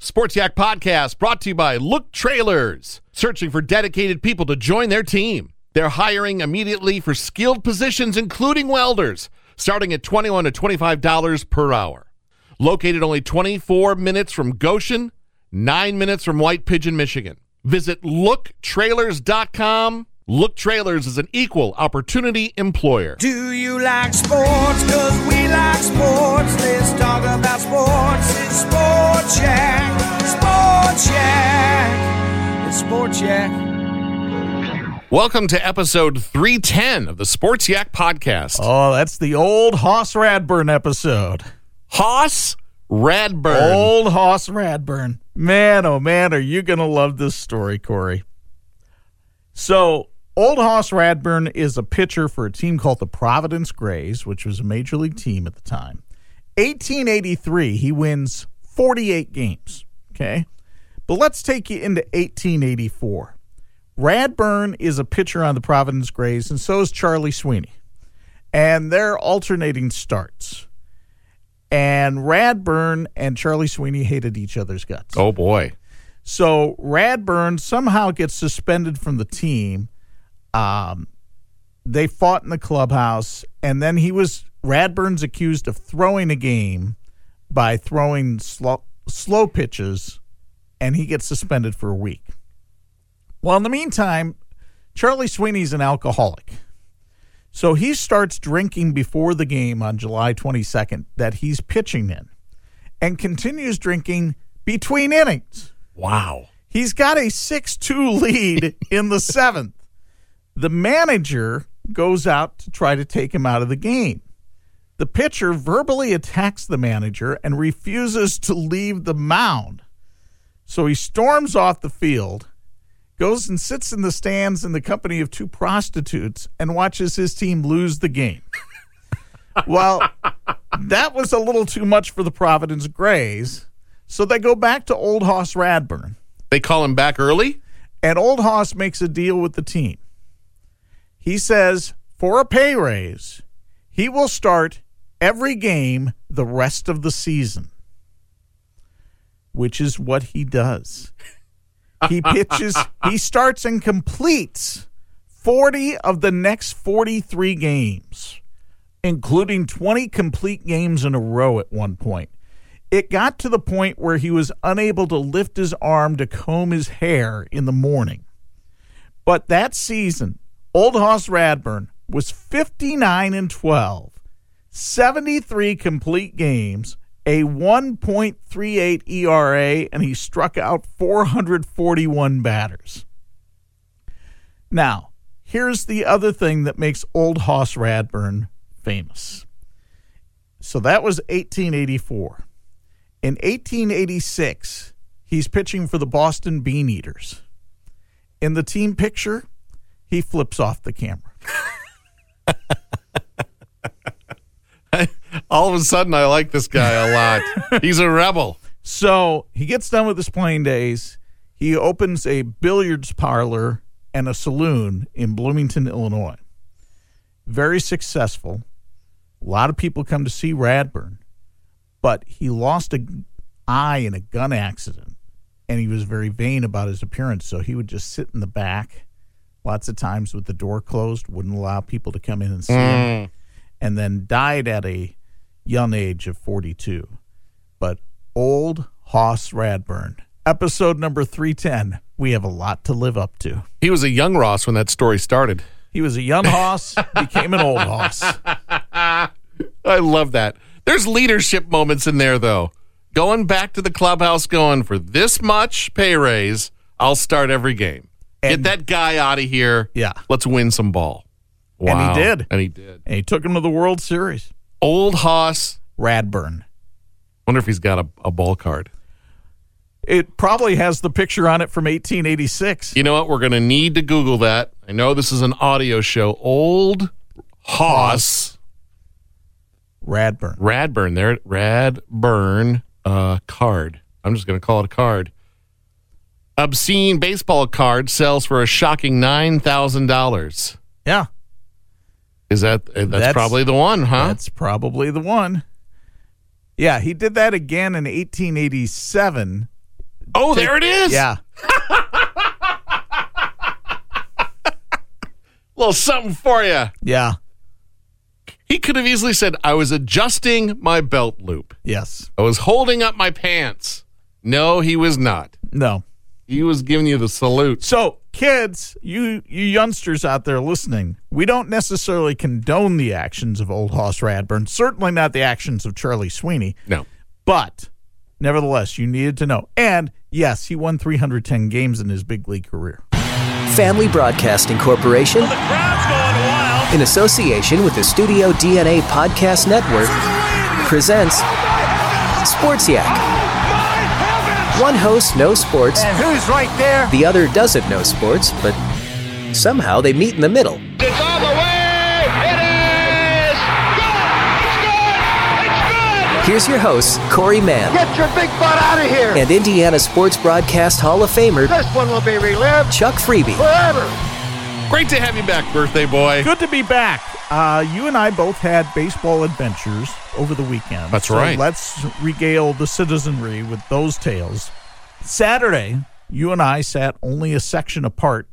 Sports Yak Podcast brought to you by Look Trailers, searching for dedicated people to join their team. They're hiring immediately for skilled positions, including welders, starting at 21 to $25 per hour. Located only 24 minutes from Goshen, 9 minutes from White Pigeon, Michigan. Visit looktrailers.com. Look Trailers is an equal opportunity employer. Do you like sports? Cause we like sports. Let's talk about sports. It's Sports Yak. Sports Yak. It's Sports Yak. Welcome to episode 310 of the Sports Yak Podcast. Oh, that's the old Hoss Radbourn episode. Hoss Radbourn. Old Hoss Radbourn. Man, oh man, are you going to love this story, Corey? So, Old Hoss Radbourn is a pitcher for a team called the Providence Grays, which was a major league team at the time. 1883, he wins 48 games. Okay. But let's take you into 1884. Radbourn is a pitcher on the Providence Grays, and so is Charlie Sweeney. And they're alternating starts. And Radbourn and Charlie Sweeney hated each other's guts. Oh, boy. So Radbourn somehow gets suspended from the team. Um, they fought in the clubhouse, and then he was Radbourn's accused of throwing a game by throwing slow, slow pitches, and he gets suspended for a week. Well, in the meantime, Charlie Sweeney's an alcoholic. So he starts drinking before the game on July 22nd that he's pitching in and continues drinking between innings. Wow. He's got a 6 2 lead in the seventh. The manager goes out to try to take him out of the game. The pitcher verbally attacks the manager and refuses to leave the mound. So he storms off the field, goes and sits in the stands in the company of two prostitutes, and watches his team lose the game. well, that was a little too much for the Providence Grays. So they go back to Old Hoss Radbourn. They call him back early? And Old Hoss makes a deal with the team. He says for a pay raise, he will start every game the rest of the season, which is what he does. He pitches, he starts and completes 40 of the next 43 games, including 20 complete games in a row at one point. It got to the point where he was unable to lift his arm to comb his hair in the morning. But that season, Old Hoss Radbourn was 59 and 12, 73 complete games, a 1.38 ERA, and he struck out 441 batters. Now, here's the other thing that makes Old Hoss Radbourn famous. So that was 1884. In 1886, he's pitching for the Boston Bean Eaters. In the team picture, he flips off the camera. All of a sudden, I like this guy a lot. He's a rebel. So he gets done with his playing days. He opens a billiards parlor and a saloon in Bloomington, Illinois. Very successful. A lot of people come to see Radbourn, but he lost an eye in a gun accident, and he was very vain about his appearance. So he would just sit in the back, lots of times with the door closed, wouldn't allow people to come in and see mm. him, and then died at a young age of 42. But old Hoss Radbourn, episode number 310. We have a lot to live up to. He was a young Ross when that story started. He was a young Hoss, became an old Hoss. I love that. There's leadership moments in there, though. Going back to the clubhouse, going for this much pay raise, I'll start every game. And- Get that guy out of here. Yeah. Let's win some ball. Wow. And he did. And he did. And he took him to the World Series. Old Hoss. Radbourn. Wonder if he's got a, a ball card. It probably has the picture on it from 1886. You know what? We're going to need to Google that. I know this is an audio show. Old Hoss. Radbourn. Radbourn. There, Radbourn uh, card. I'm just going to call it a card. Obscene baseball card sells for a shocking nine thousand dollars. Yeah, Is that uh, that's, That's- probably the one, huh? that's probably the one. Yeah, he did that again in 1887. oh, there it is. Yeah, little something for you. yeah, He could have easily said, "I was adjusting my belt loop. yes. I was holding up my pants." No, he was not. No. He was giving you the salute. So, kids, you you youngsters out there listening, we don't necessarily condone the actions of old Hoss Radbourn. Certainly not the actions of Charlie Sweeney. No. But nevertheless, you needed to know. And yes, he won 310 games in his big league career. Family Broadcasting Corporation, in association with the Studio DNA Podcast Network, presents Sports Yak. One host knows sports, And who's right there? the other doesn't know sports, but somehow they meet in the middle. It's on the way! It is! Good! It's good! It's good! Here's your host, Corey Mann Get your big butt out of here! and Indiana Sports Broadcast Hall of Famer This one will be relived Chuck Freeby. forever! Great to have you back, birthday boy. Good to be back. Uh, you and I both had baseball adventures over the weekend. That's So right. Let's regale the citizenry with those tales. Saturday, you and I sat only a section apart.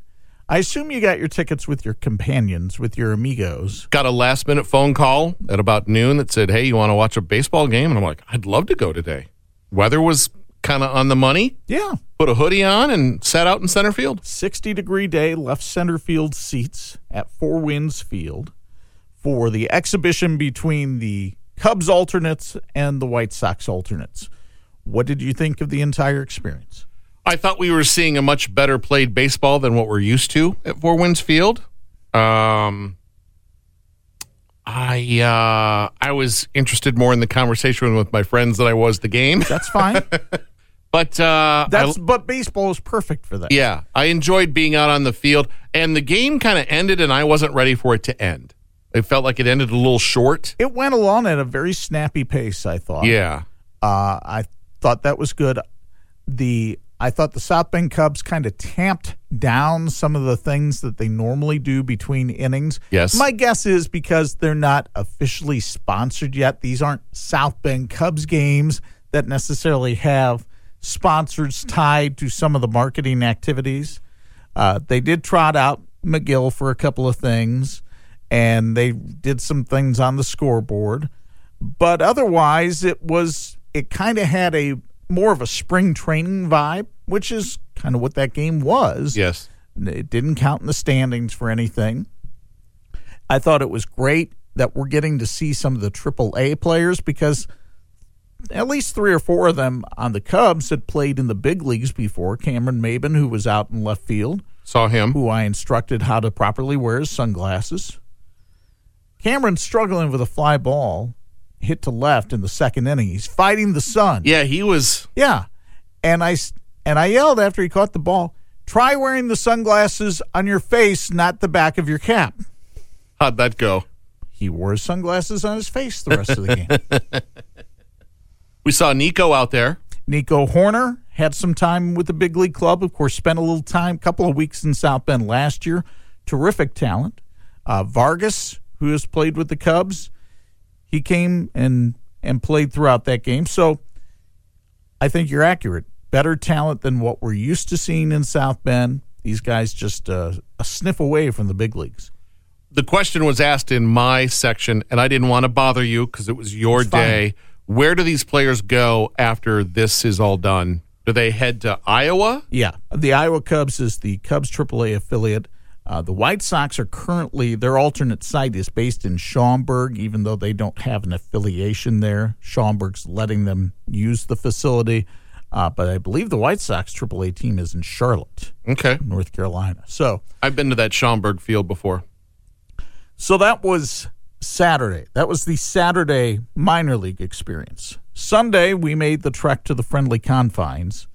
I assume you got your tickets with your companions, with your amigos. Got a last minute phone call at about noon that said, Hey, you want to watch a baseball game? And I'm like, I'd love to go today. Weather was kind of on the money. Yeah. Put a hoodie on and sat out in center field. 60 degree day, left center field seats at Four Winds Field for the exhibition between the Cubs alternates and the White Sox alternates. What did you think of the entire experience? I thought we were seeing a much better played baseball than what we're used to at Four Winds Field. Um, I uh, I was interested more in the conversation with my friends than I was the game. That's fine. But uh, That's I- but baseball is perfect for that. yeah, I enjoyed being out on the field, and the game kind of ended, and I wasn't ready for it to end. It felt like it ended a little short. It went along at a very snappy pace, I thought. Yeah, Uh, I thought that was good. The I thought the South Bend Cubs kind of tamped down some of the things that they normally do between innings. Yes. My guess is because they're not officially sponsored yet. These aren't South Bend Cubs games that necessarily have sponsors tied to some of the marketing activities. Uh, they did trot out McGill for a couple of things, and they did some things on the scoreboard. But otherwise, it was it kind of had a more of a spring training vibe, which is kind of what that game was. yes. It didn't count in the standings for anything. I thought it was great that we're getting to see some of the AAA players because at least three or four of them on the Cubs had played in the big leagues before. Cameron Maybin, who was out in left field, Saw him. who I instructed how to properly wear his sunglasses. Cameron's struggling with a fly ball hit to left in the second inning. He's fighting the sun. Yeah, he was. Yeah. And I and I yelled after he caught the ball, "Try wearing the sunglasses on your face, not the back of your cap." How'd that go? He wore his sunglasses on his face the rest of the game. We saw Nico out there. Nico Hoerner had some time with the big league club. Of course, spent a little time, couple of weeks in South Bend last year. Terrific talent. Uh, Vargas, who has played with the Cubs, he came and and played throughout that game. So I think you're accurate. Better talent than what we're used to seeing in South Bend. These guys just uh, a sniff away from the big leagues. The question was asked in my section, and I didn't want to bother you because it was your day. Where do these players go after this is all done? Do they head to Iowa? Yeah, the Iowa Cubs is the Cubs AAA affiliate. Uh, the White Sox are currently their alternate site is based in Schaumburg, even though they don't have an affiliation there. Schaumburg's letting them use the facility, uh, but I believe the White Sox AAA team is in Charlotte, Okay. North Carolina. So, I've been to that Schaumburg field before. so that was Saturday. That was the Saturday minor league experience. Sunday, we made the trek to the friendly confines,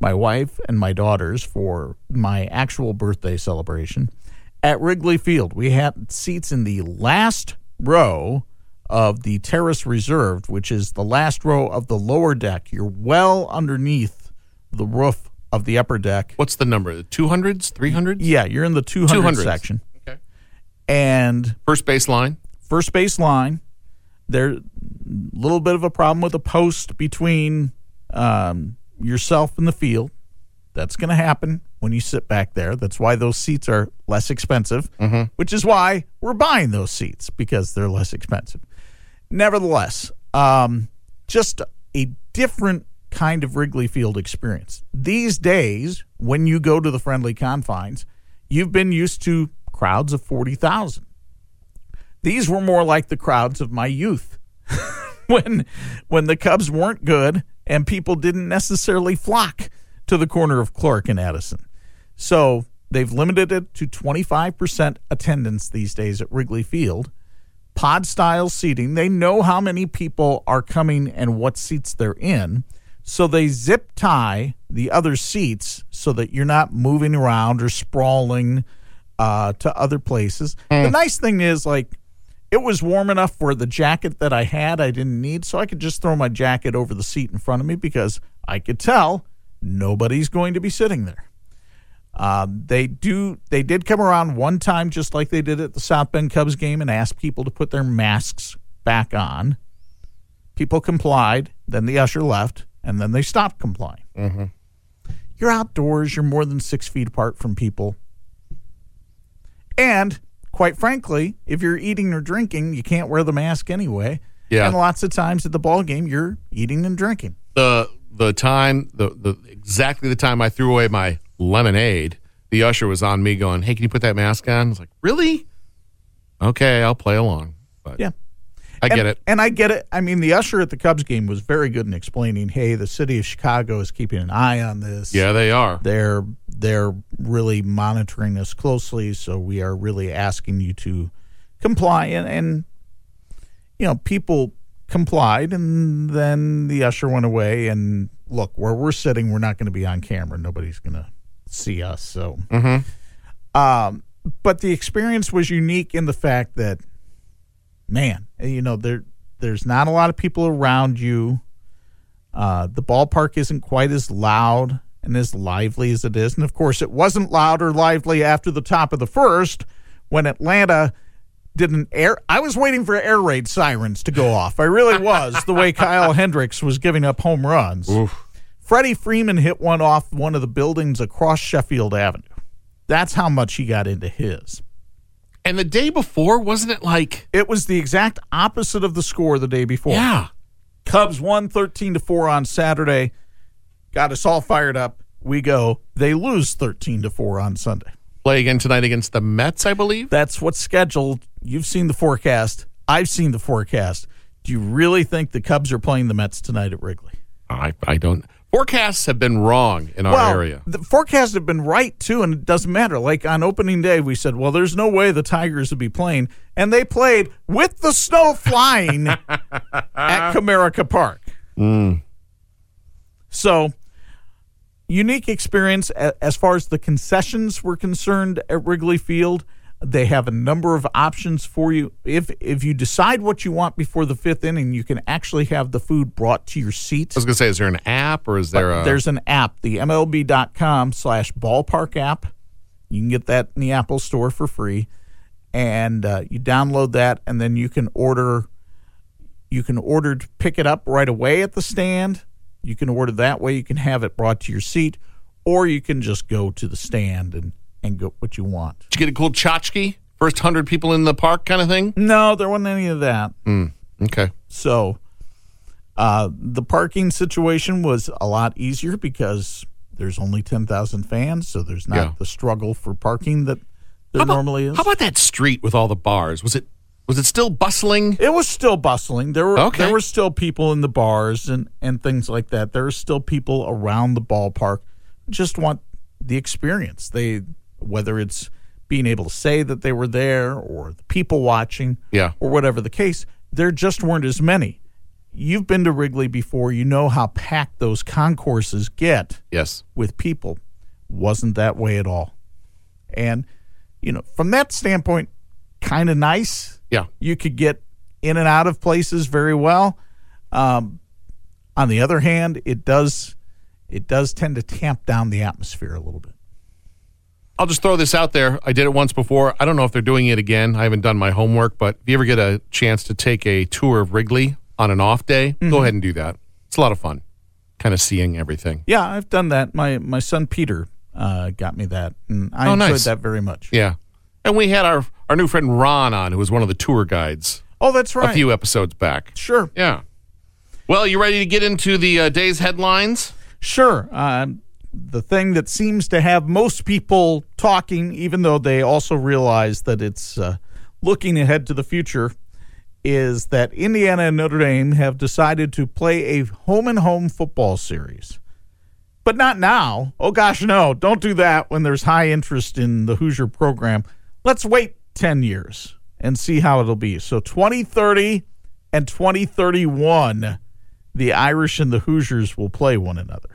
my wife and my daughters, for my actual birthday celebration at Wrigley Field. We had seats in the last row of the terrace reserved, which is the last row of the lower deck. You're well underneath the roof of the upper deck. What's the number? The 200s? 300s? Yeah, you're in the 200 200s. section. Okay. And First base line? First base line. There, a little bit of a problem with a post between um, yourself and the field. That's going to happen when you sit back there. That's why those seats are less expensive, which is why we're buying those seats because they're less expensive. Nevertheless, um, just a different kind of Wrigley Field experience. These days, when you go to the friendly confines, you've been used to crowds of 40,000 these were more like the crowds of my youth when when the Cubs weren't good and people didn't necessarily flock to the corner of Clark and Addison. So they've limited it to 25% attendance these days at Wrigley Field. Pod style seating. They know how many people are coming and what seats they're in. So they zip tie the other seats so that you're not moving around or sprawling uh, to other places. The nice thing is, like, it was warm enough for the jacket that I had, I didn't need, so I could just throw my jacket over the seat in front of me because I could tell nobody's going to be sitting there. Um, they do. They did come around one time, just like they did at the South Bend Cubs game, and asked people to put their masks back on. People complied. Then the usher left, and then they stopped complying. Mm-hmm. You're outdoors. You're more than six feet apart from people. And quite frankly, if you're eating or drinking, you can't wear the mask anyway. Yeah. And lots of times at the ball game, you're eating and drinking. The the time the, the exactly the time I threw away my lemonade, the usher was on me going, "Hey, can you put that mask on?" I was like, "Really? Okay, I'll play along." But Yeah. I and, get it. And I get it. I mean, the usher at the Cubs game was very good in explaining, hey, the city of Chicago is keeping an eye on this. Yeah, they are. They're they're really monitoring us closely, so we are really asking you to comply and, and you know, people complied and then the usher went away and look, where we're sitting, we're not going to be on camera. Nobody's going to see us. So um but the experience was unique in the fact that man, you know, there there's not a lot of people around you. Uh, the ballpark isn't quite as loud and as lively as it is. And of course, it wasn't loud or lively after the top of the first when Atlanta did an air. I was waiting for air raid sirens to go off. I really was, the way Kyle Hendricks was giving up home runs. Freddie Freeman hit one off one of the buildings across Sheffield Avenue. That's how much he got into his. And the day before, wasn't it like It was the exact opposite of the score the day before. Yeah. Cubs won 13 to 4 on Saturday. Got us all fired up. We go. They lose 13 to 4 on Sunday. play again tonight against the Mets, I believe? That's what's scheduled. You've seen the forecast. I've seen the forecast. Do you really think the Cubs are playing the Mets tonight at Wrigley? I I don't forecasts have been wrong in our well, area. the forecasts have been right too, and it doesn't matter. Like on opening day, we said, "Well, there's no way the Tigers would be playing," and they played with the snow flying at Comerica Park. Mm. So, unique experience as far as the concessions were concerned at Wrigley Field. They have a number of options for you. If if you decide what you want before the fifth inning, you can actually have the food brought to your seat. I was going to say, is there an app or is there a. There's an app, the MLB.com slash ballpark app. You can get that in the Apple Store for free, and uh, you download that, and then you can order. You can order to pick it up right away at the stand. You can order that way. You can have it brought to your seat, or you can just go to the stand and and get what you want. Did you get a cool tchotchke? First 100 people in the park kind of thing? No, there wasn't any of that. Okay. So uh, the parking situation was a lot easier because there's only 10,000 fans, so there's not Yeah. the struggle for parking that there about- normally is. How about that street with all the bars? Was it was it still bustling? it was still bustling. There were Okay. there were still people in the bars and, and things like that. There are still people around the ballpark just want the experience. They whether it's being able to say that they were there or the people watching Yeah. or whatever the case, there just weren't as many. You've been to Wrigley before, you know how packed those concourses get Yes. with people. Wasn't that way at all. And, you know, from that standpoint, kind of nice. Yeah. You could get in and out of places very well. Um, on the other hand, it does it does tend to tamp down the atmosphere a little bit. I'll just throw this out there. I did it once before. I don't know if they're doing it again. I haven't done my homework, but if you ever get a chance to take a tour of Wrigley on an off day, Mm-hmm. go ahead and do that. It's a lot of fun, kind of seeing everything. Yeah, I've done that. My my son Peter uh, got me that, and I Oh, enjoyed nice. that very much. Yeah. And we had our, our new friend Ron on, who was one of the tour guides Oh, that's right. a few episodes back. Sure. Yeah. Well, you ready to get into the uh, day's headlines? Sure. Uh, the thing that seems to have most people talking, even though they also realize that it's uh, looking ahead to the future, is that Indiana and Notre Dame have decided to play a home and home football series. But not now. Oh, gosh, no. Don't do that when there's high interest in the Hoosier program. Let's wait 10 years and see how it'll be. So 2030 and 2031, the Irish and the Hoosiers will play one another.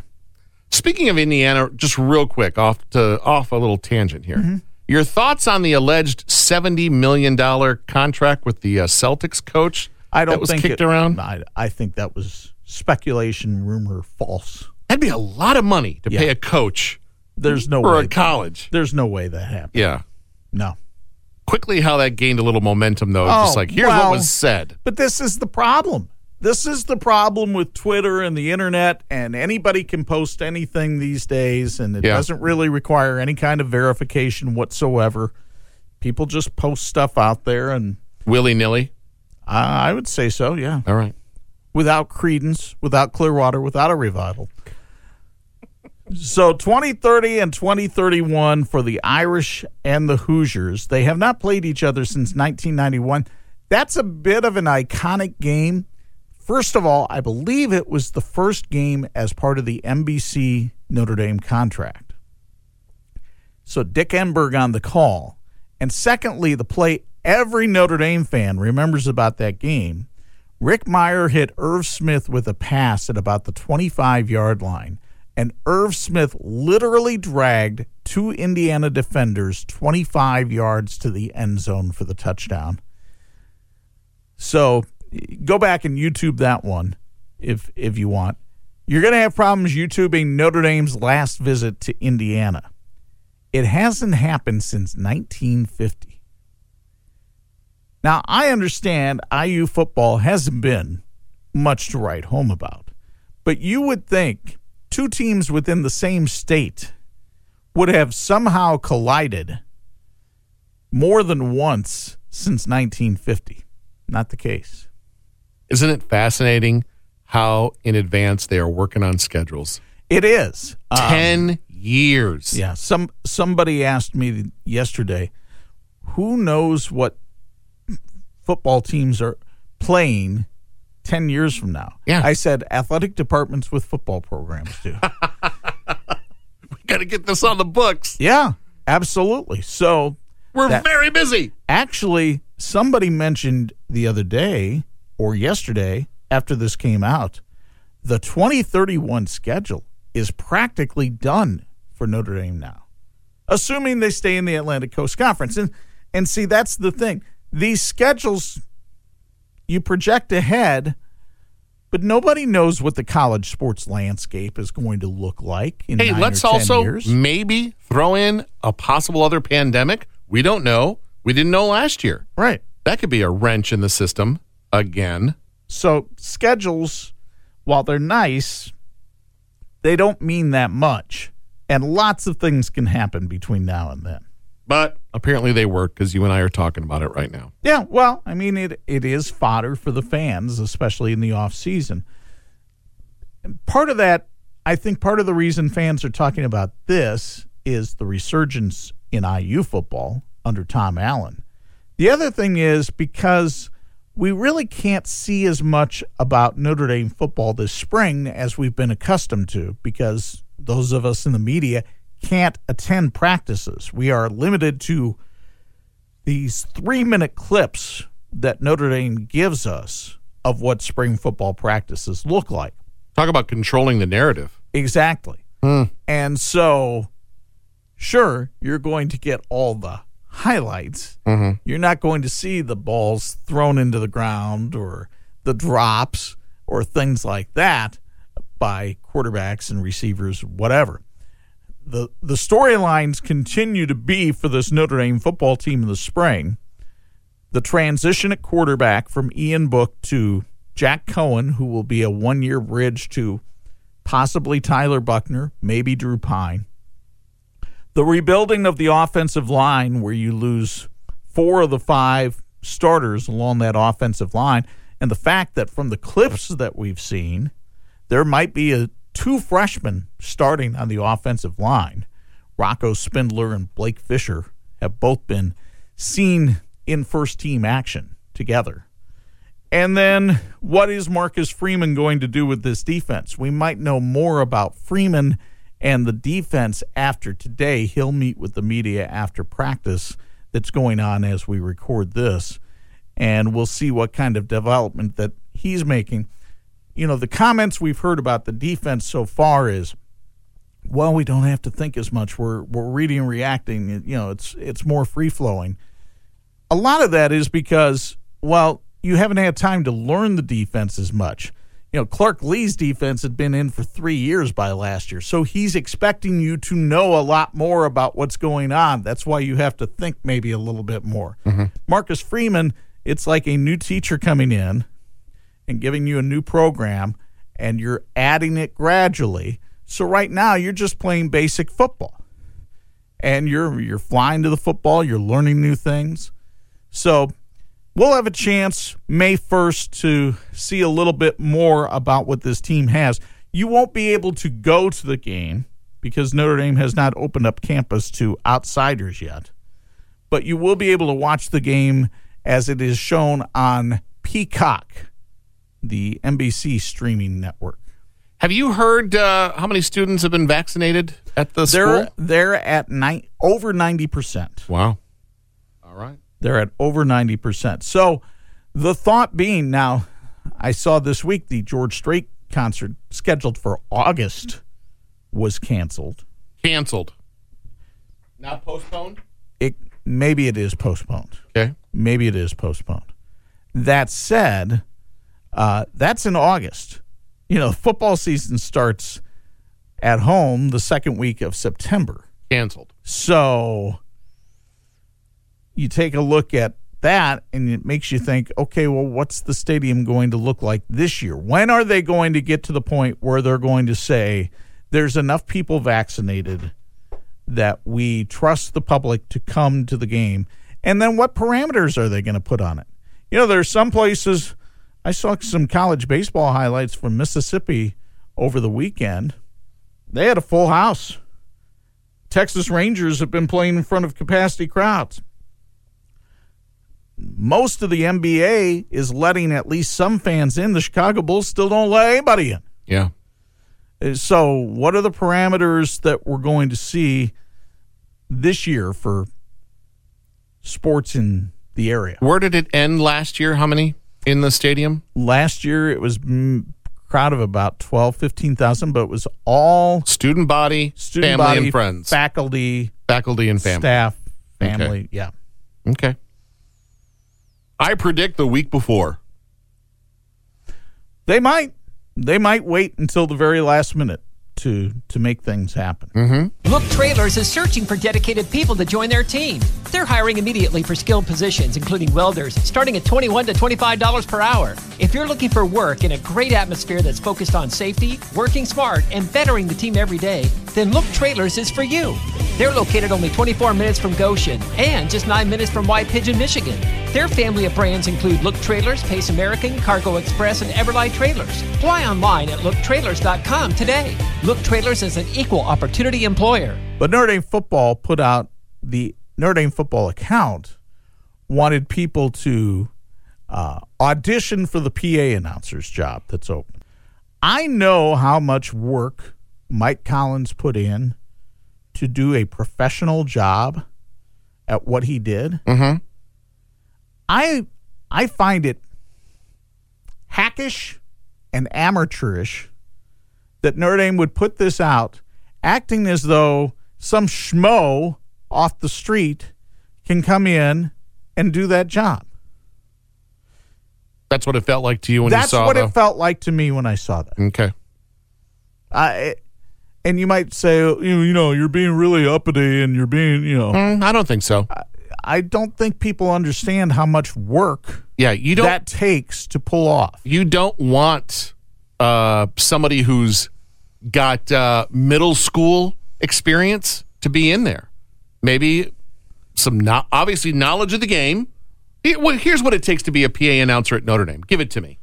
Speaking of Indiana, just real quick, off to off a little tangent here. Mm-hmm. Your thoughts on the alleged seventy million dollar contract with the uh, Celtics coach? I don't that was think kicked it- around. I, I think that was speculation, rumor, false. That'd be a lot of money to Yeah. pay a coach There's no for way. a college. There's no way that happened. Yeah. No. Quickly, how that gained a little momentum, though. Oh, just like here's well- what was said. But this is the problem. This is the problem with Twitter and the internet, and anybody can post anything these days, and it Yeah. doesn't really require any kind of verification whatsoever. People just post stuff out there, and Willy nilly. I I would say so, yeah. All right. without credence, without Clearwater, without a revival. So 2030 and 2031 for the Irish and the Hoosiers. They have not played each other since 1991. That's a bit of an iconic game. First of all, I believe it was the first game as part of the NBC Notre Dame contract. So Dick Enberg on the call. And secondly, the play every Notre Dame fan remembers about that game. Rick Mirer hit Irv Smith with a pass at about the 25 yard line, and Irv Smith literally dragged two Indiana defenders 25 yards to the end zone for the touchdown. So go back and YouTube that one if if you want. You're going to have problems YouTubing Notre Dame's last visit to Indiana. It hasn't happened since 1950. Now, I understand IU football hasn't been much to write home about, but you would think two teams within the same state would have somehow collided more than once since 1950. Not the case. Isn't it fascinating how in advance they are working on schedules? It is. Um, Ten years. Yeah, some somebody asked me yesterday, who knows what football teams are playing 10 years from now? Yeah. I said athletic departments with football programs do. We got to get this on the books. yeah, absolutely. So, We're That- very busy. actually somebody mentioned the other day or yesterday after this came out, the 2031 schedule is practically done for Notre Dame now, assuming they stay in the Atlantic Coast Conference. And And see, that's the thing. These schedules, you project ahead, but nobody knows what the college sports landscape is going to look like in Hey, nine let's or 10 also years. maybe throw in a possible other pandemic. We don't know. We didn't know last year. Right. That could be a wrench in the system again. So schedules, while they're nice, they don't mean that much. And lots of things can happen between now and then. But apparently they work because you and I are talking about it right now. Yeah, well, I mean it it is fodder for the fans, especially in the off season. And part of that, I think part of the reason fans are talking about this is the resurgence in IU football under Tom Allen. The other thing is because we really can't see as much about Notre Dame football this spring as we've been accustomed to because those of us in the media can't attend practices. We are limited to these three minute clips that Notre Dame gives us of what spring football practices look like. Talk about controlling the narrative. Exactly. Hmm. And so, sure, you're going to get all the highlights. Mm-hmm. You're not going to see the balls thrown into the ground or the drops or things like that by quarterbacks and receivers, whatever. The, the storylines continue to be for this Notre Dame football team in the spring the transition at quarterback from Ian Book to Jack Coan, who will be a one year bridge to possibly Tyler Buchner, maybe Drew Pyne. The rebuilding of the offensive line, where you lose four of the five starters along that offensive line, and the fact that from the clips that we've seen, there might be a two freshmen starting on the offensive line. Rocco Spindler and Blake Fisher have both been seen in first team action together. And then what is Marcus Freeman going to do with this defense? We might know more about Freeman and the defense after today. He'll meet with the media after practice that's going on as we record this. And we'll see what kind of development that he's making. You know, the comments we've heard about the defense so far is well, we don't have to think as much. We're we're reading and reacting. You know, it's it's more free flowing. A lot of that is because, well, you haven't had time to learn the defense as much. You know, Clark Lea's defense had been in for three years by last year, so he's expecting you to know a lot more about what's going on. That's why you have to think maybe a little bit more. Mm-hmm. Marcus Freeman, it's like a new teacher coming in and giving you a new program, and you're adding it gradually. So right now, you're just playing basic football, and you're you're flying to the football. You're learning new things. So we'll have a chance May 1st to see a little bit more about what this team has. You won't be able to go to the game because Notre Dame has not opened up campus to outsiders yet. But you will be able to watch the game as it is shown on Peacock, the NBC streaming network. Have you heard uh, how many students have been vaccinated at the They're school? they're at ni- over 90%. Wow. All right. They're at over 90%. So the thought being now, I saw this week the George Strait concert scheduled for August was canceled. Canceled. Not postponed? It maybe it is postponed. Okay. Maybe it is postponed. That said, uh, that's in August. You know, football season starts at home the second week of September. Canceled. So you take a look at that and it makes you think, okay, well, what's the stadium going to look like this year? When are they going to get to the point where they're going to say there's enough people vaccinated that we trust the public to come to the game? And then what parameters are they going to put on it? You know, there's some places I saw some college baseball highlights from Mississippi over the weekend. They had a full house. Texas Rangers have been playing in front of capacity crowds. Most of the NBA is letting at least some fans in. The Chicago Bulls still don't let anybody in. Yeah. Uh, So, what are the parameters that we're going to see this year for sports in the area? Where did it end last year? How many in the stadium? Last year, it was mm, crowd of about 12, 15,000, but it was all Student body, student family, body, and friends. faculty, Faculty and family. staff, family. Yeah. Okay. I predict the week before. They might. They might wait until the very last minute to to make things happen. Mm-hmm. Look Trailers is searching for dedicated people to join their team. They're hiring immediately for skilled positions, including welders, starting at 21 to $25 per hour. If you're looking for work in a great atmosphere that's focused on safety, working smart, and bettering the team every day, then Look Trailers is for you. They're located only 24 minutes from Goshen and just 9 minutes from White Pigeon, Michigan. Their family of brands include Look Trailers, Pace American, Cargo Express, and Everlight Trailers. Fly online at looktrailers.com today. Look Trailers is an equal opportunity employer. But Notre Dame football put out the Notre Dame football account wanted people to uh, audition for the PA announcer's job that's open. I know how much work Mike Collins put in to do a professional job at what he did. Mm-hmm. I I find it hackish and amateurish that Notre Dame would put this out, acting as though some schmo off the street can come in and do that job. That's what it felt like to you when That's you saw That's what the- it felt like to me when I saw that. Okay. I, and you might say, you know, you know, you're being really uppity and you're being, you know. Mm, I don't think so. I don't think people understand how much work Yeah, you don't. that takes to pull off. you don't want uh, somebody who's got uh, middle school experience to be in there. Maybe some no- obviously knowledge of the game. Here- well, Here's what it takes to be a PA announcer at Notre Dame. Give it to me.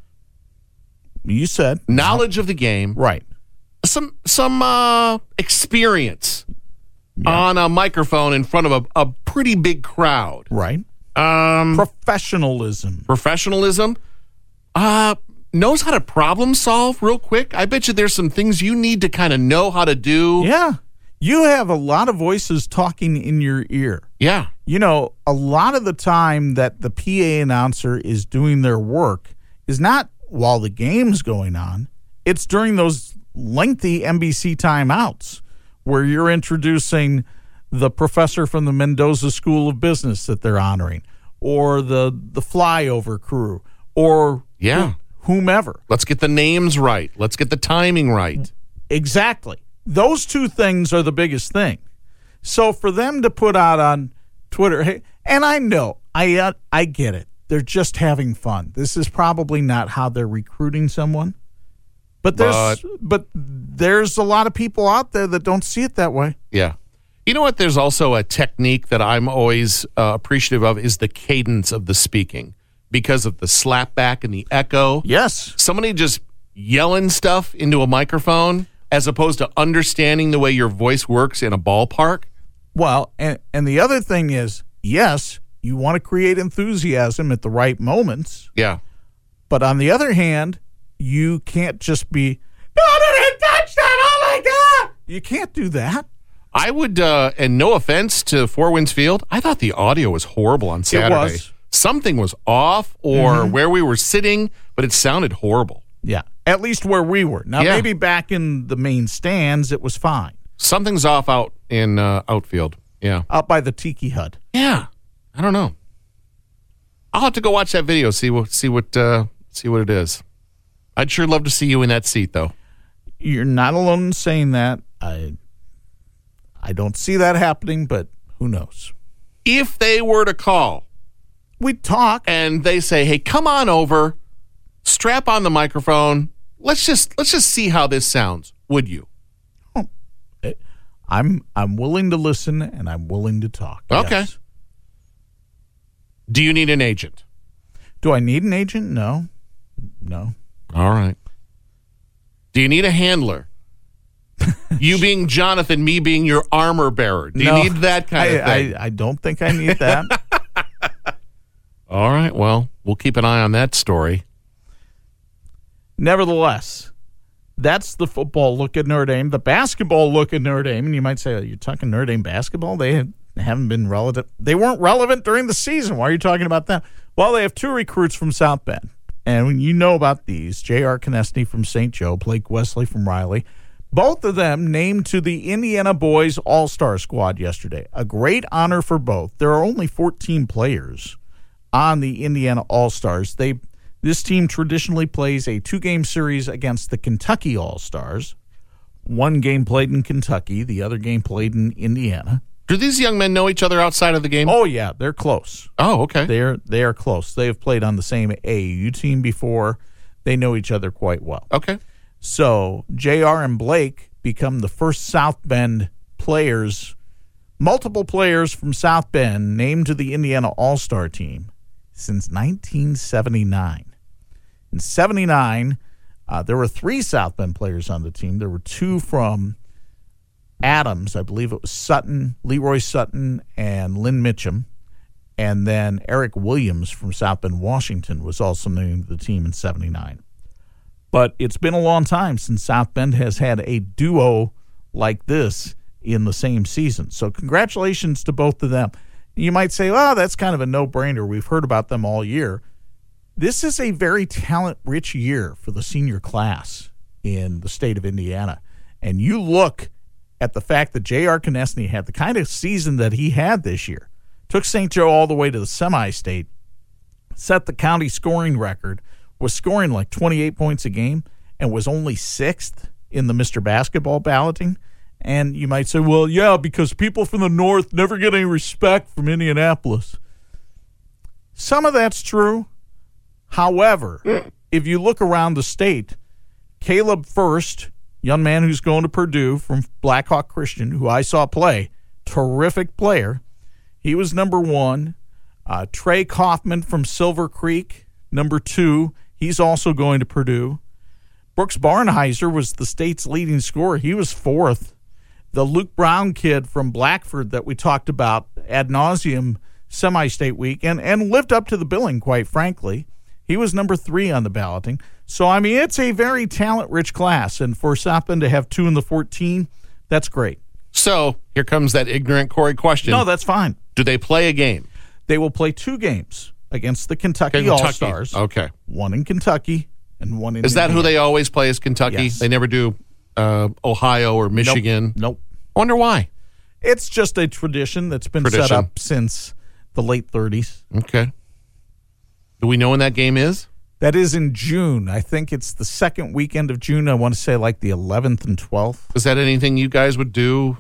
You said Knowledge of the game, right. Some some uh, experience on a microphone in front of a, a pretty big crowd. Right. Um, Professionalism. professionalism. Uh, knows how to problem solve real quick. I bet you there's some things you need to kind of know how to do. Yeah. You have a lot of voices talking in your ear. Yeah. You know, a lot of the time that the PA announcer is doing their work is not while the game's going on, it's during those lengthy NBC timeouts where you're introducing the professor from the Mendoza School of Business that they're honoring or the the flyover crew or Yeah. whomever. Let's get the names right. Let's get the timing right. Exactly. Those two things are the biggest thing. So for them to put out on Twitter, hey, and I know, I uh, I get it. They're just having fun. This is probably not how they're recruiting someone. But there's but, there's a lot of people out there that don't see it that way. Yeah. You know what? There's also a technique that I'm always uh, appreciative of is the cadence of the speaking because of the slapback and the echo. Yes. Somebody just yelling stuff into a microphone as opposed to understanding the way your voice works in a ballpark. Well, and and the other thing is, yes, you want to create enthusiasm at the right moments. Yeah. But on the other hand, you can't just be, Notre Dame touchdown! Oh my God! You can't do that. I would, uh, and no offense to Four Winds Field, I thought the audio was horrible on Saturday. was. Something was off, or where we were sitting, but it sounded horrible. Yeah. At least where we were. Now, Yeah. maybe back in the main stands, it was fine. Something's off out in uh, outfield. Yeah, Out by the Tiki Hut. yeah. I don't know. I'll have to go watch that video. See what see what uh, see what it is. I'd sure love to see you in that seat, though. You're not alone in saying that. I, I don't see that happening, but who knows? If they were to call we'd talk. and they say, "Hey, come on over, strap on the microphone. Let's just let's just see how this sounds." Would you? Oh, eh, I'm I'm willing to listen and I'm willing to talk. Okay. Yes. Do you need an agent? Do I need an agent? No. No. All right. Do you need a handler? you being Jonathan, me being your armor bearer. Do you need that kind I, of thing? I, I don't think I need that. All right. Well, we'll keep an eye on that story. Nevertheless, that's the football look at Notre Dame. The basketball look at Notre Dame, and you might say, "Are you talking Notre Dame basketball? They haven't been relevant. They weren't relevant during the season. Why are you talking about that?" Well, they have two recruits from South Bend, and you know about these, J.R. Konieczny from St. Joe, Blake Wesley from Riley, Both of them named to the Indiana Boys All Star squad yesterday. A great honor for both. There are only 14 players on the Indiana All Stars. They this team traditionally plays a two game series against the Kentucky All Stars. One game played in Kentucky, the other game played in Indiana. Do these young men know each other outside of the game? Oh yeah, they're close. Oh, okay. They're they are close. They have played on the same AAU team before. They know each other quite well. Okay. So JR and Blake become the first South Bend players, multiple players from South Bend named to the Indiana All Star team since 1979. In 79, uh, there were three South Bend players on the team. There were two from Adams, I believe it was Sutton, Leroy Sutton, and Lynn Mitchum. And then Eric Williams from South Bend, Washington was also named to the team in 79. But it's been a long time since South Bend has had a duo like this in the same season. So, congratulations to both of them. You might say, well, that's kind of a no brainer. We've heard about them all year. This is a very talent rich year for the senior class in the state of Indiana. And you look at the fact that J.R. Konieczny had the kind of season that he had this year, took St. Joe all the way to the semi state, set the county scoring record, was scoring like 28 points a game, and was only sixth in the Mr. Basketball balloting. And you might say, well, yeah, because people from the North never get any respect from Indianapolis. Some of that's true. However, if you look around the state, Caleb Furst, young man who's going to Purdue from Blackhawk Christian, who I saw play, terrific player. He was number one. Uh, Trey Kaufman from Silver Creek, number two. He's also going to Purdue. Brooks Barnhizer was the state's leading scorer. He was fourth. The Luke Brown kid from Blackford that we talked about ad nauseum semi state week and, and lived up to the billing, quite frankly. He was number three on the balloting. So, I mean, it's a very talent rich class. And for South to have two in the 14, that's great. So here comes that ignorant Corey question. No, that's fine. Do they play a game? They will play two games against the Kentucky, Kentucky. All Stars. Okay. One in Kentucky and one in Is that who they always play? Is Kentucky? Yes. They never do uh, Ohio or Michigan. Nope. I wonder why. It's just a tradition that's been set up since the late 30s. Okay. Do we know when that game is? That is in June. I think it's the second weekend of June. I want to say like the 11th and 12th. Is that anything you guys would do?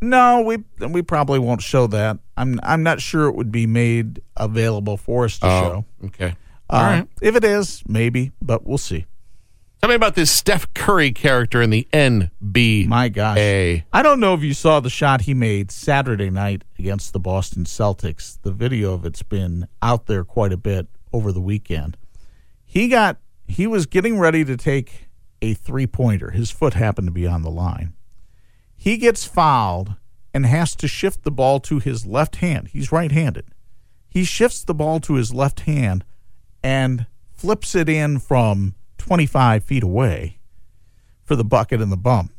No, we we probably won't show that. I'm I'm not sure it would be made available for us to show. okay. Uh, All right. If it is, maybe, but we'll see. Tell me about this Steph Curry character in the NBA. My gosh. I don't know if you saw the shot he made Saturday night against the Boston Celtics. The video of it's been out there quite a bit over the weekend. He got he was getting ready to take a three-pointer. His foot happened to be on the line. He gets fouled and has to shift the ball to his left hand. He's right-handed. He shifts the ball to his left hand and flips it in from 25 feet away for the bucket and the bump.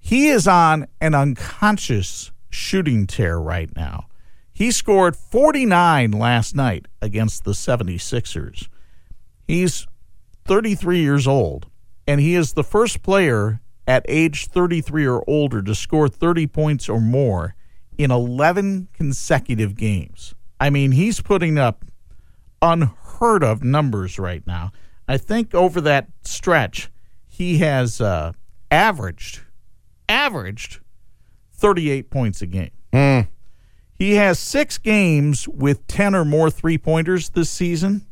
He is on an unconscious shooting tear right now. He scored 49 last night against the 76ers. He's 33 years old, and he is the first player at age 33 or older to score 30 points or more in 11 consecutive games. I mean, he's putting up unheard of numbers right now. I think over that stretch, he has uh, averaged averaged 38 points a game. He has six games with 10 or more three pointers this season.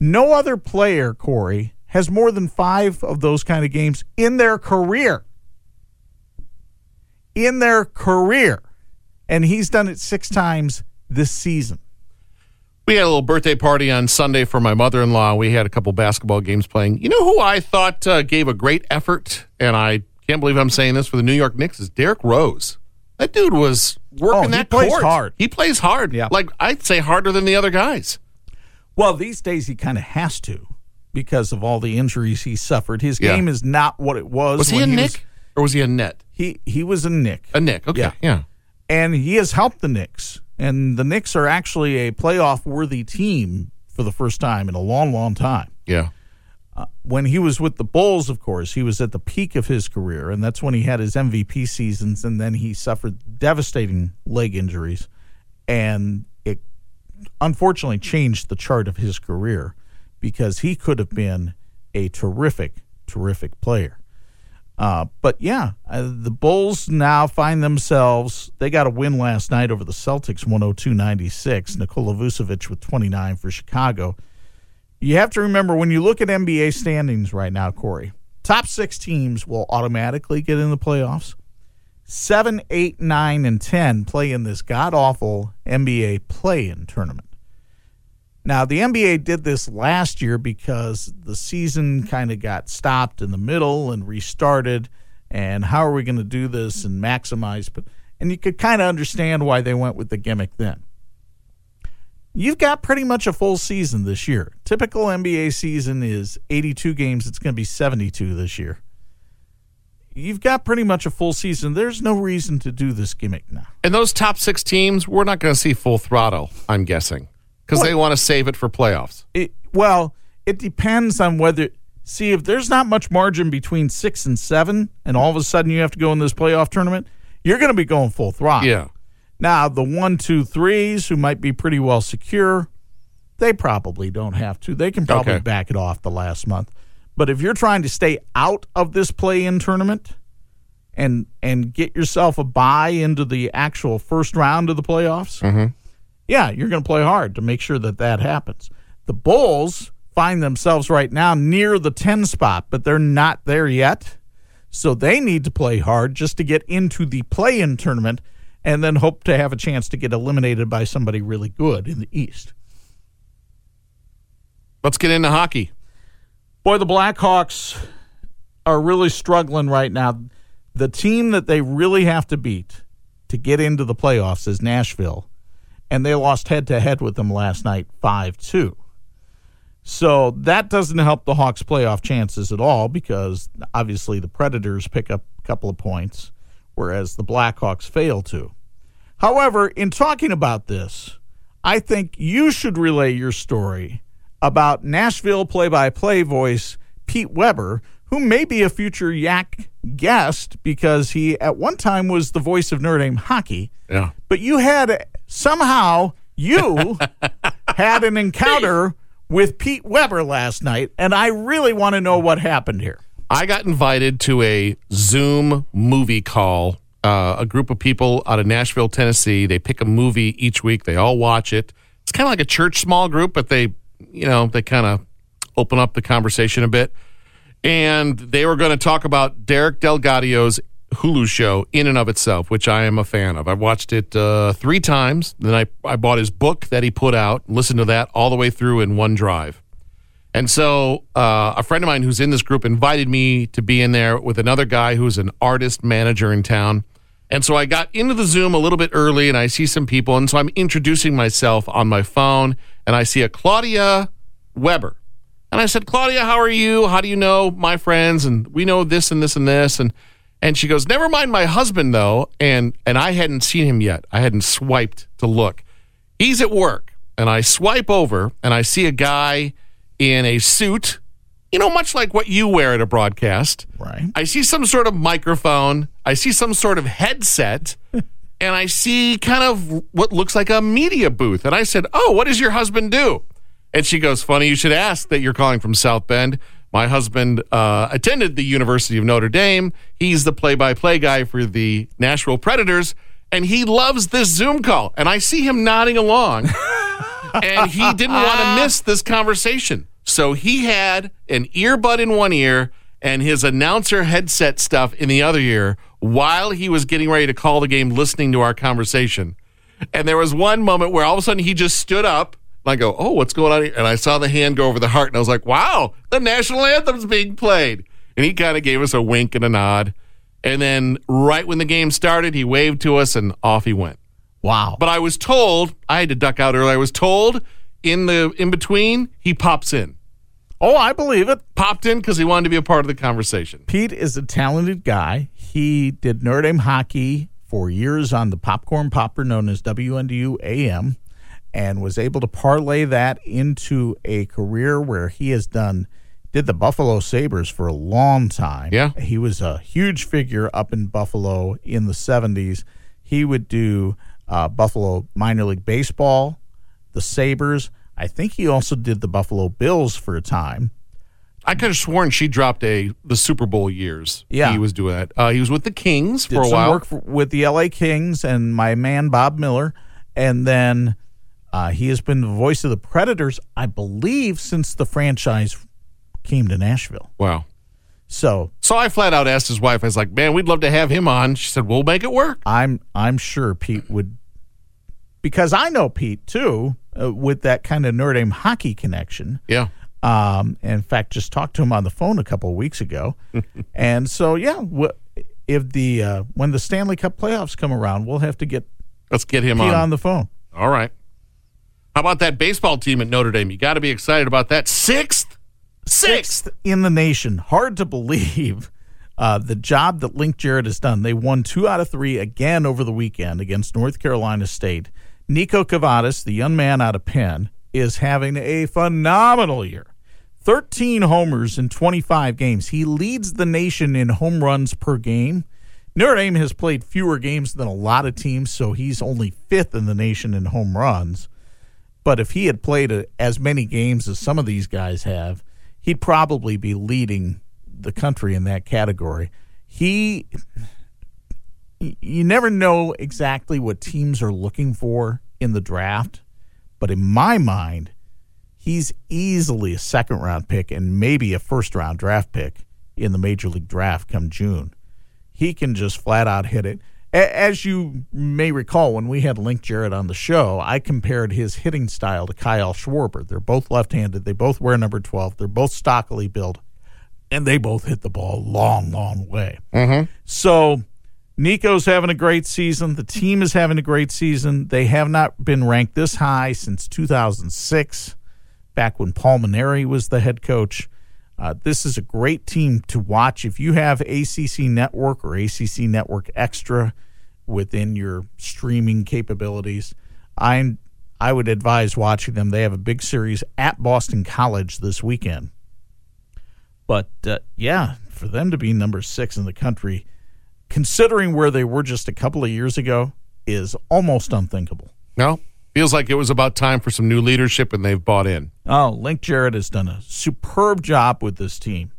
No other player, Corey, has more than five of those kind of games in their career. In their career. And he's done it six times this season. We had a little birthday party on Sunday for my mother in law. We had a couple basketball games playing. You know who I thought uh, gave a great effort, and I can't believe I'm saying this for the New York Knicks, is Derrick Rose. That dude was working Oh, he that plays court. hard. He plays hard. Yeah. Like, I'd say harder than the other guys. Well, these days he kind of has to because of all the injuries he suffered. His Yeah. game is not what it was. Was he a when Knick? was- or was he a net? he he was a Knick. A Knick, okay. Yeah. yeah. and he has helped the Knicks. And the Knicks are actually a playoff worthy team for the first time in a long, long time. Yeah. Uh, when he was with the Bulls, of course, he was at the peak of his career, and that's when he had his MVP seasons, and then he suffered devastating leg injuries, and unfortunately changed the chart of his career because he could have been a terrific, terrific player. Uh, but yeah, uh, the Bulls now find themselves, they got a win last night over the Celtics 102 96. Nikola Vucevic with 29 for Chicago. You have to remember when you look at NBA standings right now, Corey, top six teams will automatically get in the playoffs. Seven, eight, nine, and 10 play in this god awful NBA play in tournament. Now, the NBA did this last year because the season kind of got stopped in the middle and restarted. And how are we going to do this and maximize? But and you could kind of understand why they went with the gimmick then. You've got pretty much a full season this year. Typical NBA season is 82 games. It's going to be 72 this year. You've got pretty much a full season. There's no reason to do this gimmick now. And those top six teams, we're not going to see full throttle, I'm guessing because they want to save it for playoffs. It, well, it depends on whether. See, if there's not much margin between six and seven, and all of a sudden you have to go in this playoff tournament, you're going to be going full throttle. Yeah. Now, the one, two, threes who might be pretty well secure, they probably don't have to. They can probably Okay. back it off the last month. But if you're trying to stay out of this play-in tournament and and get yourself a buy into the actual first round of the playoffs, mm-hmm. yeah, you're going to play hard to make sure that that happens. The Bulls find themselves right now near the 10 spot, but they're not there yet. So they need to play hard just to get into the play in tournament and then hope to have a chance to get eliminated by somebody really good in the East. Let's get into hockey. Boy, the Blackhawks are really struggling right now. The team that they really have to beat to get into the playoffs is Nashville, and they lost head to head with them last night 5 2. So that doesn't help the Hawks' playoff chances at all because obviously the Predators pick up a couple of points, whereas the Blackhawks fail to. However, in talking about this, I think you should relay your story about Nashville play by play voice Pete Weber, who may be a future Yak guest because he at one time was the voice of Notre Dame hockey. Yeah. But you had somehow you had an encounter with Pete Weber last night, and I really want to know what happened here. I got invited to a Zoom movie call. Uh, a group of people out of Nashville, Tennessee. They pick a movie each week. They all watch it. It's kind of like a church small group, but they, you know, they kind of open up the conversation a bit. And they were going to talk about Derek DelGaudio's Hulu show in and of itself, which I am a fan of. I've watched it uh, three times. Then I, I bought his book that he put out, listened to that all the way through in one drive. And so uh, a friend of mine who's in this group invited me to be in there with another guy who's an artist manager in town. And so I got into the Zoom a little bit early and I see some people. And so I'm introducing myself on my phone and I see a Claudia Weber. And I said, Claudia, how are you? How do you know my friends? And we know this and this and this. And and she goes, Never mind my husband though. And and I hadn't seen him yet. I hadn't swiped to look. He's at work. And I swipe over and I see a guy in a suit, you know, much like what you wear at a broadcast. Right. I see some sort of microphone. I see some sort of headset. and I see kind of what looks like a media booth. And I said, Oh, what does your husband do? And she goes, Funny you should ask that you're calling from South Bend. My husband uh, attended the University of Notre Dame. He's the play by play guy for the Nashville Predators. And he loves this Zoom call. And I see him nodding along. and he didn't want to miss this conversation. So he had an earbud in one ear and his announcer headset stuff in the other ear while he was getting ready to call the game, listening to our conversation. And there was one moment where all of a sudden he just stood up. And I go, Oh, what's going on here? And I saw the hand go over the heart. And I was like, Wow, the national anthem's being played. And he kind of gave us a wink and a nod. And then right when the game started, he waved to us and off he went. Wow. But I was told I had to duck out early. I was told in the in between he pops in. Oh, I believe it. Popped in because he wanted to be a part of the conversation. Pete is a talented guy. He did Notre Dame hockey for years on the popcorn popper known as WNDU AM and was able to parlay that into a career where he has done did the Buffalo Sabres for a long time. Yeah. He was a huge figure up in Buffalo in the 70s. He would do uh, Buffalo minor league baseball, the Sabres. I think he also did the Buffalo Bills for a time. I could have sworn she dropped a the Super Bowl years. Yeah. he was doing that. Uh, he was with the Kings Did for a some while. work for, with the LA Kings and my man Bob Miller. And then uh, he has been the voice of the Predators, I believe, since the franchise came to Nashville. wow. So So I flat out asked his wife. I was like, "Man, we'd love to have him on." She said, "We'll make it work." I'm I'm sure Pete would, because I know Pete too, uh, with that kind of Notre Dame hockey connection. Yeah. Um, in fact, just talked to him on the phone a couple of weeks ago, and so yeah, if the uh, when the Stanley Cup playoffs come around, we'll have to get Let's get him on. on the phone. All right. How about that baseball team at Notre Dame? You got to be excited about that. Sixth, sixth in the nation. Hard to believe uh, the job that Link Jarrett has done. They won two out of three again over the weekend against North Carolina State. Niko Kavadas, the young man out of Penn, is having a phenomenal year. 13 homers in 25 games. He leads the nation in home runs per game. Notre Dame has played fewer games than a lot of teams, so he's only fifth in the nation in home runs. But if he had played a, as many games as some of these guys have, he'd probably be leading the country in that category. He, you never know exactly what teams are looking for in the draft, but in my mind, he's easily a second round pick and maybe a first round draft pick in the major league draft come June. He can just flat out hit it. As you may recall, when we had Link Jarrett on the show, I compared his hitting style to Kyle Schwarber. They're both left handed. They both wear number 12. They're both stockily built, and they both hit the ball a long, long way. Mm-hmm. So Niko's having a great season. The team is having a great season. They have not been ranked this high since 2006, back when Paul Mainieri was the head coach. Uh, this is a great team to watch. If you have ACC Network or ACC Network Extra within your streaming capabilities, I I would advise watching them. They have a big series at Boston College this weekend. But uh, yeah, for them to be number six in the country, considering where they were just a couple of years ago, is almost unthinkable. No, feels like it was about time for some new leadership, and they've bought in. Oh, Link Jarrett has done a superb job with this team,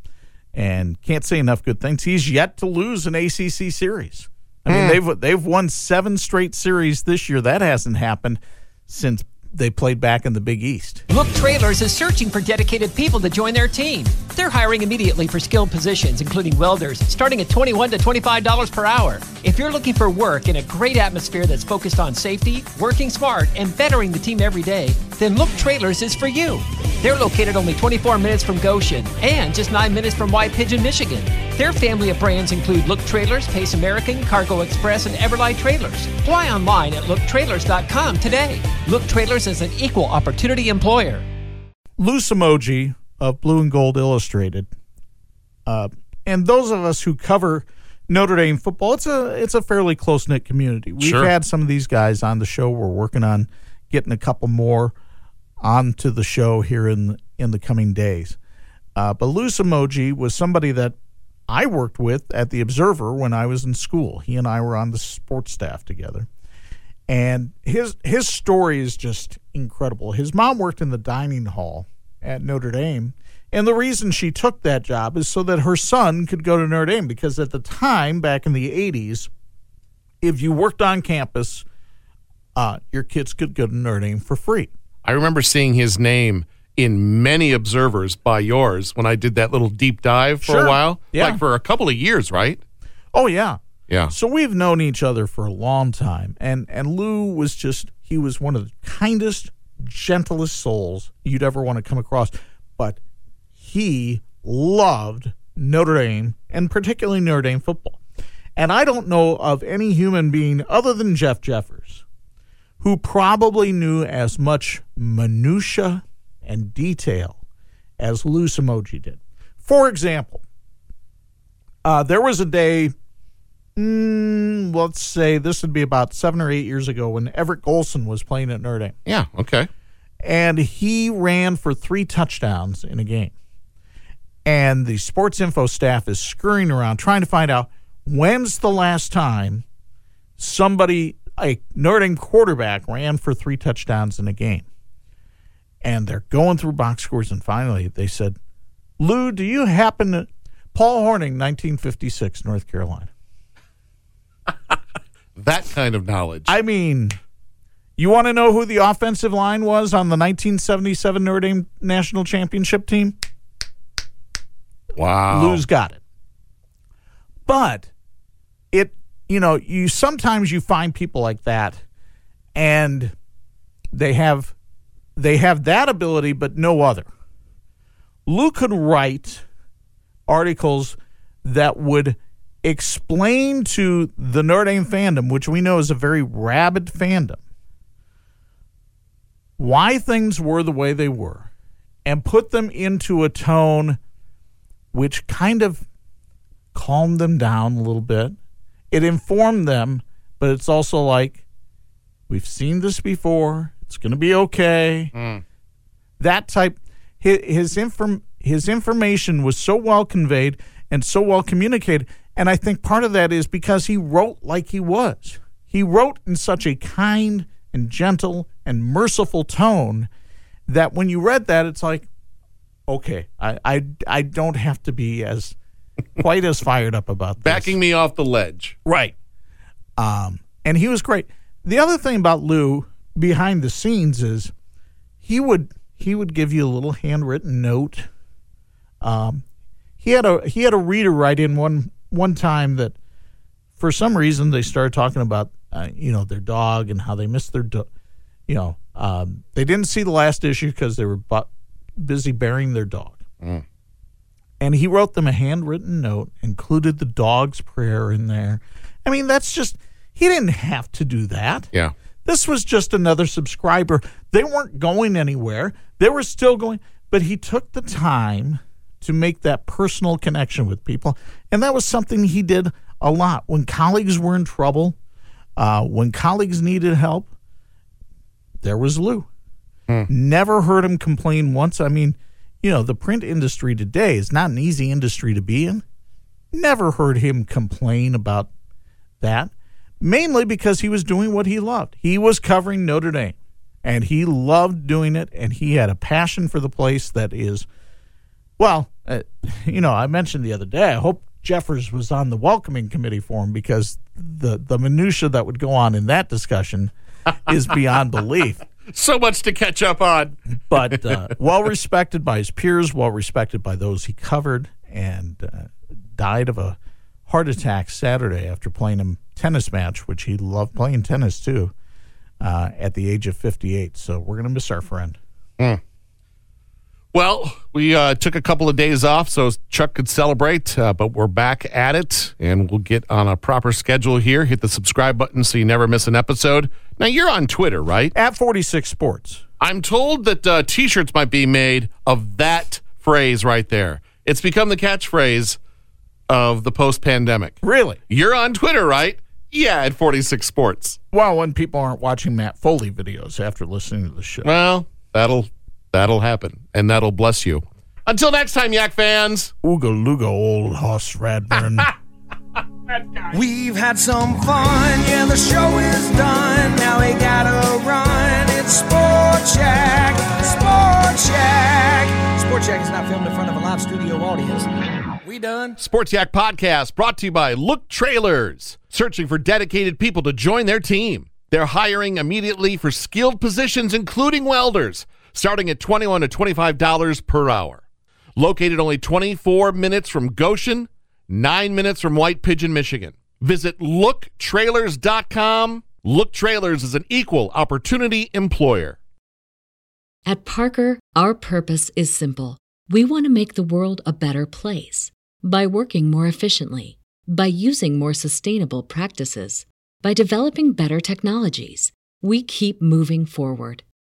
and can't say enough good things. He's yet to lose an ACC series. I mean, hmm. they've they've won seven straight series this year. That hasn't happened since they played back in the Big East. Look Trailers is searching for dedicated people to join their team. They're hiring immediately for skilled positions, including welders, starting at 21 to $25 per hour. If you're looking for work in a great atmosphere that's focused on safety, working smart, and bettering the team every day, then Look Trailers is for you. They're located only 24 minutes from Goshen and just 9 minutes from White Pigeon, Michigan. Their family of brands include Look Trailers, Pace American, Cargo Express, and Everlight Trailers. Fly online at looktrailers.com today. Look Trailers is an equal opportunity employer. Lou Somogyi of blue and gold illustrated. Uh, and those of us who cover notre dame football it's a it's a fairly close-knit community. We've Sure. had some of these guys on the show. We're working on getting a couple more onto the show here in in the coming days. Uh, but Lou Somogyi was somebody that i worked with at the observer when i was in school. He and i were on the sports staff together and his his story is just incredible. His mom worked in the dining hall at Notre Dame, and the reason she took that job is so that her son could go to Notre Dame because at the time back in the 80s, if you worked on campus, uh, your kids could go to Notre Dame for free. I remember seeing his name in many observers by yours when I did that little deep dive for Sure. a while, Yeah. like for a couple of years, right? Oh yeah. Yeah. So we've known each other for a long time, and and Lou was just he was one of the kindest, gentlest souls you'd ever want to come across, but he loved Notre Dame and particularly Notre Dame football. And I don't know of any human being other than Jeff Jeffers who probably knew as much minutia and detail as Lou Somogyi did. For example, uh, there was a day Mm, let's say this would be about seven or eight years ago when Everett Golson was playing at Notre Dame. Yeah. Okay. And he ran for three touchdowns in a game. and the sports info staff is scurrying around trying to find out when's the last time somebody, a Notre Dame quarterback, ran for three touchdowns in a game. And they're going through box scores, and finally they said, Lou, do you happen to. Paul Hornung, 1956, North Carolina. That kind of knowledge. I mean, you want to know who the offensive line was on the 1977 Notre Dame national championship team? wow. Lou's got it. But it, you know, you sometimes you find people like that, and they have they have that ability, but no other. Lou could write articles that would explain to the Notre Dame fandom, which we know is a very rabid fandom, why things were the way they were and put them into a tone which kind of calmed them down a little bit. It informed them, but it's also like, we've seen this before. It's going to be okay. Mm. That type, his his, inform, his information was so well conveyed and so well communicated. And I think part of that is because he wrote like he was. He wrote in such a kind and gentle and merciful tone that when you read that, it's like, okay, I I, I don't have to be as quite as fired up about this. Backing me off the ledge. Right. Um, and he was great. The other thing about Lou behind the scenes is he would he would give you a little handwritten note. Um, he had a he had a reader write in one one time that for some reason they started talking about uh, you know their dog and how they missed their dog. You know, um, they didn't see the last issue because they were bu- busy burying their dog. And he wrote them a handwritten note, included the dog's prayer in there. I mean, that's just, he didn't have to do that. Yeah. This was just another subscriber. They weren't going anywhere. They were still going, but he took the time to make that personal connection with people. And that was something he did a lot. When colleagues were in trouble, uh, when colleagues needed help, there was Lou. Never heard him complain once. I mean, you know, the print industry today is not an easy industry to be in. Never heard him complain about that, mainly because he was doing what he loved. He was covering Notre Dame, and he loved doing it, and he had a passion for the place that is, well, uh, you know, I mentioned the other day, I hope Jeffers was on the welcoming committee for him because the, the minutia that would go on in that discussion is beyond belief So much to catch up on. but uh, well respected by his peers, well respected by those he covered, and uh, died of a heart attack Saturday after playing a tennis match, which he loved playing tennis too, uh, at the age of 58. So we're going to miss our friend. Well, we uh, took a couple of days off so Chuck could celebrate, uh, but we're back at it and we'll get on a proper schedule here. Hit the subscribe button so you never miss an episode. Now, you're on Twitter, right? At 46 Sports. I'm told that uh, t shirts might be made of that phrase right there. It's become the catchphrase of the post pandemic. Really? You're on Twitter, right? Yeah, at 46 Sports. Well, when people aren't watching Matt Foley videos after listening to the show. Well, that'll that'll happen, and that'll bless you. Until next time, Yak fans. Ooga looga, old Hoss Radbourn. We've had some fun, yeah, the show is done. Now we gotta run. It's Sport Check, Sport Check. Sport Check is not filmed in front of a live studio audience. We done. Sports Yak Podcast brought to you by Look Trailers, searching for dedicated people to join their team. They're hiring immediately for skilled positions, including welders, starting at 21 to $25 per hour. Located only 24 minutes from Goshen, nine minutes from White Pigeon, Michigan. Visit looktrailers.com. Look Trailers is an equal opportunity employer. At Parker, our purpose is simple. We want to make the world a better place by working more efficiently, by using more sustainable practices, by developing better technologies. We keep moving forward.